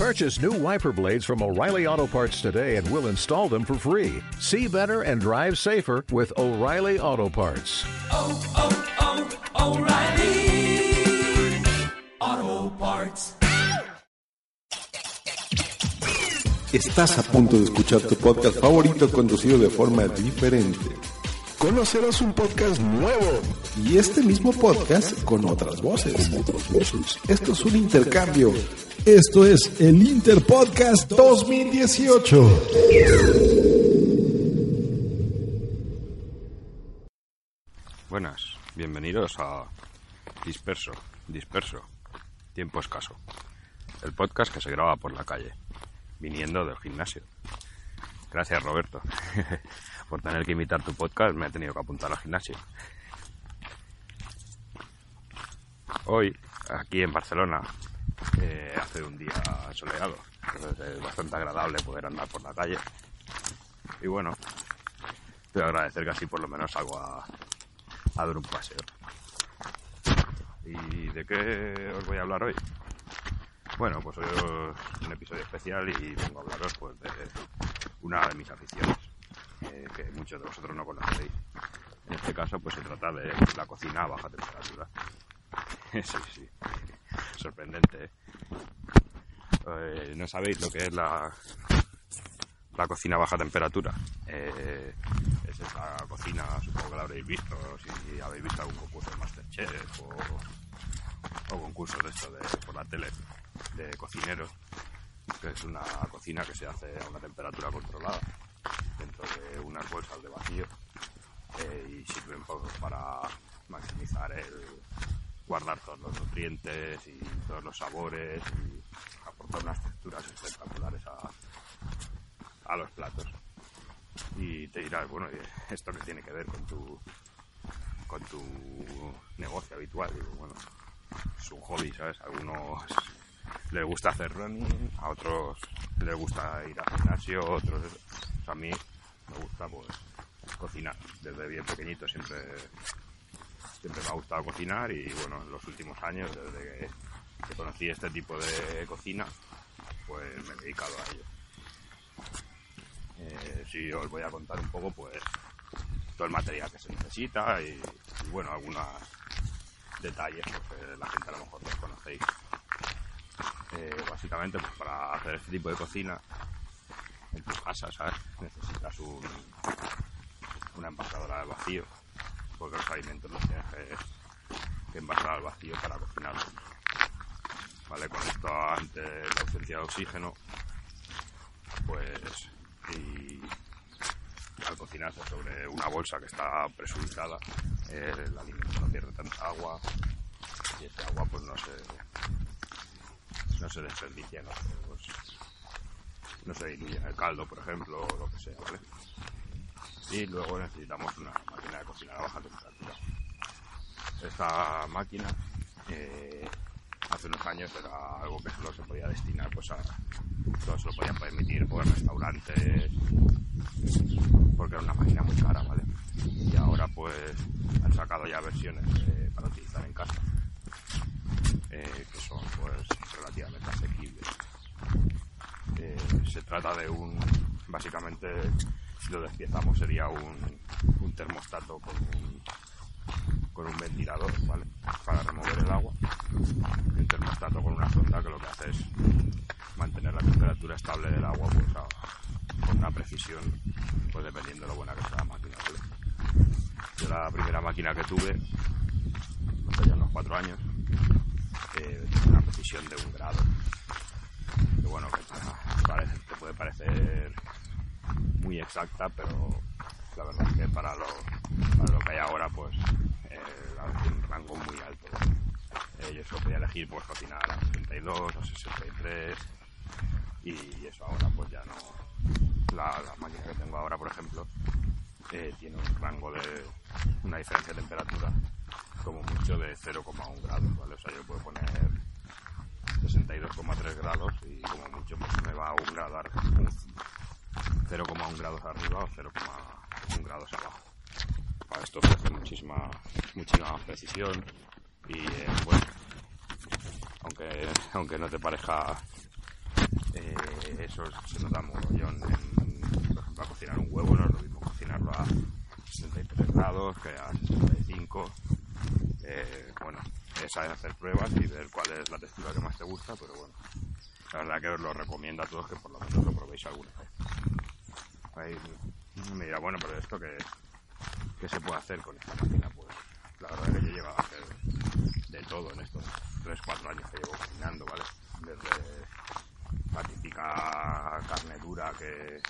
Purchase new wiper blades from O'Reilly Auto Parts today and we'll install them for free. See better and drive safer with O'Reilly Auto Parts. oh, oh, oh, O'Reilly Auto Parts. Estás a punto de escuchar tu podcast favorito conducido de forma diferente. Conocerás un podcast nuevo y este mismo podcast con otras voces. Esto es un intercambio. Esto es el Interpodcast 2018. Buenas, bienvenidos a Disperso, Disperso, Tiempo Escaso, el podcast que se graba por la calle, viniendo del gimnasio. Gracias Roberto por tener que imitar tu podcast, me he tenido que apuntar al gimnasio. Hoy, aquí en Barcelona, eh, hace un día soleado, entonces es bastante agradable poder andar por la calle. Y bueno, quiero agradecer que así por lo menos salgo a, a dar un paseo. ¿Y de qué os voy a hablar hoy? Bueno, pues hoy es un episodio especial y vengo a hablaros pues, de una de mis aficiones, eh, que muchos de vosotros no conocéis. En este caso, pues se trata de la cocina a baja temperatura. sí, sí, sorprendente. ¿eh? Eh, no sabéis lo que es la, la cocina a baja temperatura. Eh, es esa cocina, supongo que la habréis visto, si habéis visto algún concurso de Masterchef o, o concursos de esto de, por la tele de cocineros, que es una cocina que se hace a una temperatura controlada dentro de unas bolsas de vacío eh, y sirven pues, para maximizar el guardar todos los nutrientes y todos los sabores y aportar unas texturas espectaculares a, a los platos. Y te dirás, bueno, ¿y ¿esto qué tiene que ver con tu con tu negocio habitual? Digo, bueno, es un hobby, ¿sabes? A algunos les gusta hacer running, a otros les gusta ir al gimnasio, a otros... a mí me gusta pues cocinar. Desde bien pequeñito siempre siempre me ha gustado cocinar y bueno, en los últimos años, desde que, conocí este tipo de cocina, pues me he dedicado a ello. Eh, sí, os voy a contar un poco, pues, todo el material que se necesita y, bueno, algunos detalles pues, que la gente a lo mejor no conocéis. Eh, básicamente, pues para hacer este tipo de cocina en tu casa, ¿sabes? Necesitas un, una envasadora de vacío, porque los alimentos los tienes que, que envasar al vacío para cocinarlos. ¿Vale? Con esto, ante la ausencia de oxígeno, pues y al cocinarse sobre una bolsa que está presurizada, eh, el alimento no pierde tanta agua y ese agua pues no se no se desperdicia, no se, pues, diluye en el caldo, por ejemplo, o lo que sea, ¿vale? Y luego necesitamos una máquina de cocinar a baja temperatura. Esta máquina eh, hace unos años era algo que solo se podía destinar pues a solo se lo podían permitir por restaurantes porque era una máquina muy cara vale y ahora pues han sacado ya versiones eh, para utilizar en casa eh, que son pues relativamente asequibles se trata de un básicamente si lo despiezamos sería un, un termostato con un con un ventilador, ¿vale? Para remover el agua. Un termostato con una sonda que lo que hace es mantener la temperatura estable del agua pues, a- con una precisión, pues dependiendo de lo buena que sea la máquina, ¿vale? Yo la primera máquina que tuve, hace ya unos cuatro años, eh, una precisión de un grado. Que bueno, que para- te puede parecer muy exacta, pero la verdad es que para lo, para lo que hay ahora, pues eh, un rango muy alto. Eh, yo solo podía elegir pues cocinar a 62, a 63 y eso ahora pues ya no. La, la máquina que tengo ahora, por ejemplo, eh, tiene un rango de una diferencia de temperatura como mucho de 0,1 grados, ¿vale? O sea, yo puedo poner 62,3 grados y como mucho pues me va a un grado ar- un 0,1 grados arriba o 0,1 grados abajo. Para esto ofrece muchísima, muchísima más precisión y eh, bueno, aunque, aunque no te parezca Eh, eso se nos da mogollón. En, por ejemplo, a cocinar un huevo no es lo mismo cocinarlo a 63 grados que a 65. Eh, bueno, es hacer pruebas y ver cuál es la textura que más te gusta, pero bueno, la verdad que os lo recomiendo a todos que por lo menos lo probéis alguna vez. Ahí me dirá, bueno, pero esto que, ¿qué se puede hacer con esta máquina? Pues la verdad es que yo llegado a hacer de todo en estos 3-4 años que llevo cocinando, ¿vale? Desde la típica carne dura que,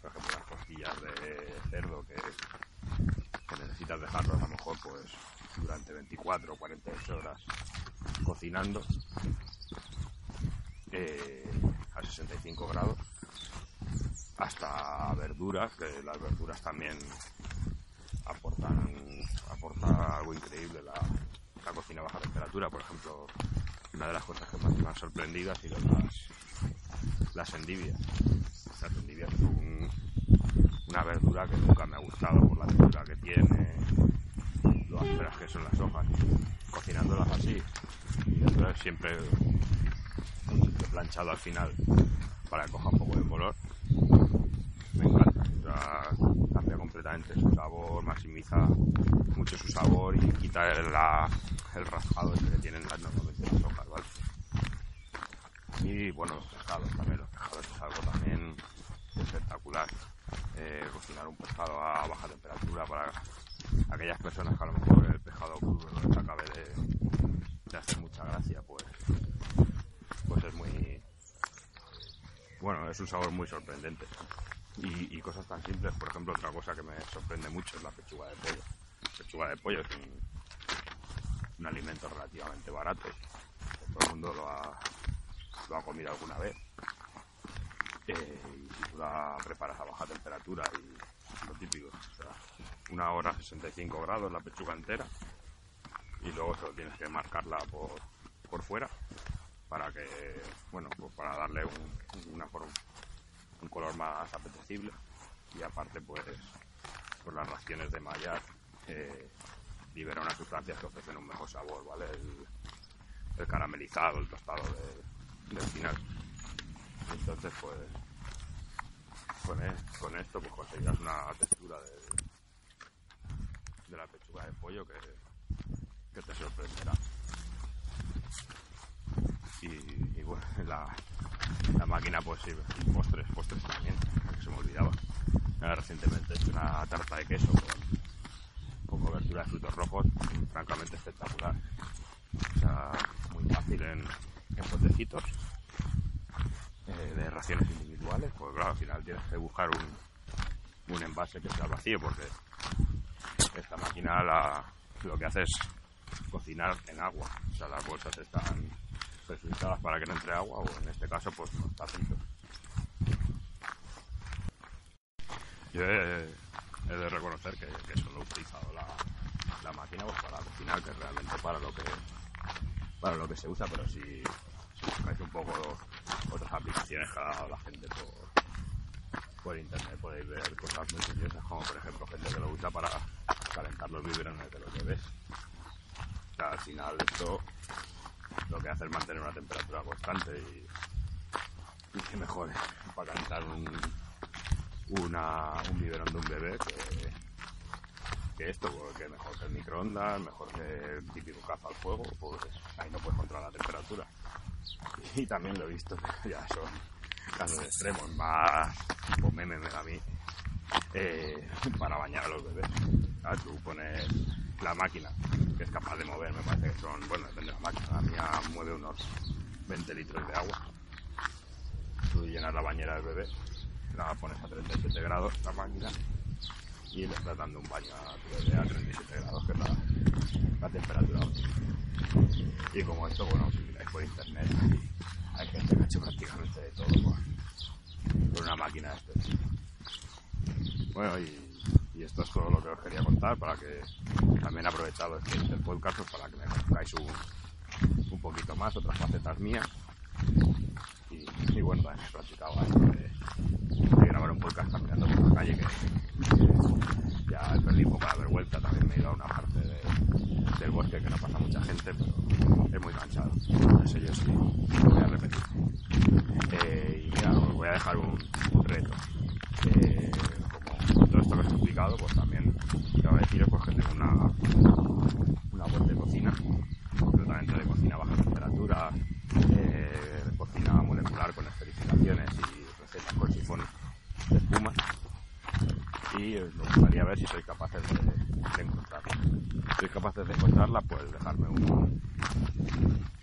por ejemplo, las costillas de cerdo que, que necesitas dejarlo a lo mejor pues durante 24 o 48 horas cocinando eh, a 65 grados hasta verduras, que las verduras también aportan, aporta algo increíble la, la cocina a baja temperatura. Por ejemplo, una de las cosas que más me han sorprendido ha sido las, las. Las endivias es un- una verdura que nunca me ha gustado por la textura que tiene, lo ásperas que son las hojas. Cocinándolas así, y después siempre planchado al final para que coja un poco de color, cambia completamente su sabor, maximiza mucho su sabor y quita el, el rasgado ese que tienen las, normalmente las hojas, ¿vale? Y bueno, los pescados también, los pescados es algo también espectacular. Eh, cocinar un pescado a baja temperatura para aquellas personas que a lo mejor el pescado crudo no les acabe de, de hacer mucha gracia, pues, pues es muy, bueno, es un sabor muy sorprendente. Y, y cosas tan simples, por ejemplo, otra cosa que me sorprende mucho es la pechuga de pollo. Pechuga de pollo es un, un alimento relativamente barato. Todo el mundo lo ha, lo ha comido alguna vez. Eh, y tú la preparas a baja temperatura y lo típico, o sea, una hora a 65 grados la pechuga entera y luego solo tienes que marcarla por, por fuera para que, bueno, pues para darle un, una forma, un color más apetecible y aparte pues, pues las raciones de mallar eh, liberan unas sustancias que ofrecen un mejor sabor, ¿vale? El, el caramelizado, el tostado de- del final. Entonces pues con, e- con esto pues conseguirás una textura de, de la pechuga de pollo que, que te sorprenderá. Y, y bueno, la, la máquina pues sí, postres, postres también, que se me olvidaba. Recientemente he hecho una tarta de queso con, cobertura de frutos rojos, francamente espectacular. O sea, muy fácil en, en eh, de raciones individuales, pues claro, al final tienes que buscar un, un envase que sea vacío, porque esta máquina lo que hace es cocinar en agua. O sea, las bolsas están presurizadas para que no entre agua, o en este caso, pues unos tapitos. Yo he, de reconocer que, que solo he utilizado la, la máquina pues, para cocinar, que realmente para lo que para lo que se usa, pero si, si buscáis un poco otras aplicaciones que ha dado la gente por, por internet podéis ver cosas muy curiosas, como por ejemplo gente que lo usa para calentar los biberones de los bebés. O sea, al final esto lo que hace es mantener una temperatura constante y, y que mejor para calentar un, una, un biberón de un bebé que, que esto, porque mejor que el microondas, mejor que el típico caza al fuego, pues ahí no puedes controlar la temperatura. Y también lo he visto, ya son casos extremos, más tipo meme me da a mí, eh, para bañar a los bebés. Ah, tú pones la máquina, que es capaz de mover, me parece que son, bueno, depende de la máquina, la mía mueve unos 20 litros de agua. Tú llenas la bañera del bebé, la pones a 37 grados, la máquina, y le estás dando un baño a tu bebé a 37 grados, que es la, la temperatura óptima. Y como esto, bueno, si miráis por internet, hay gente que ha hecho prácticamente de todo con, una máquina de este. Bueno, y, y esto es todo lo que os quería contar para que también aprovechado este, este podcast pues, para que me conozcáis un, un poquito más, otras facetas mías. Y, bueno, también he practicado esto de grabar un podcast caminando por la calle que, que ya he perdido un poco la vergüenza, también me he ido a una parte de- del bosque que no pasa mucha gente, pero es muy cansado. Eso yo sí lo voy a repetir. dejar un, un reto. Eh, como todo esto que os he explicado, pues también tengo que deciros pues, que tengo una, una de cocina, completamente de cocina a baja temperatura, eh, de cocina molecular con esterificaciones y recetas con sifón de espuma. Y os me gustaría ver si sois capaces de, de encontrarla. Si sois capaces de encontrarla, pues dejarme un,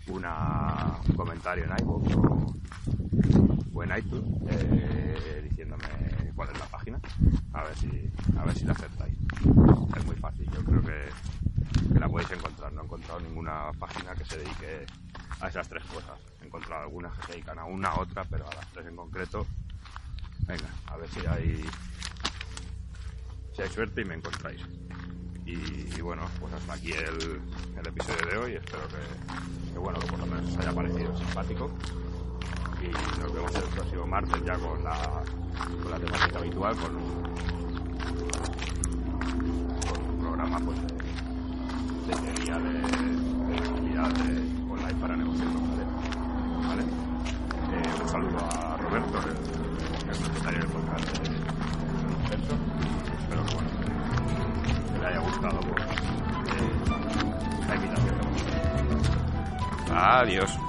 un comentario en iVoox o, o en iTunes eh, diciéndome cuál es la página. A ver si a ver si la aceptáis es muy fácil yo creo que, la podéis encontrar. No he encontrado ninguna página que se dedique a esas tres cosas. He encontrado algunas que se dedican a una a otra pero a las tres en concreto. Venga a ver si hay si hay suerte y me encontráis. Y, y bueno pues hasta aquí el, el episodio de hoy. Espero que, que bueno que por lo menos os haya parecido simpático y nos vemos el próximo martes ya con la, con la temática habitual, con un, programa pues, de, de de, de de online para negocios. ¿vale? Eh, un saludo a Roberto, el, propietario del de. Espero que, bueno, que le haya gustado pues, eh, la invitación. Adiós.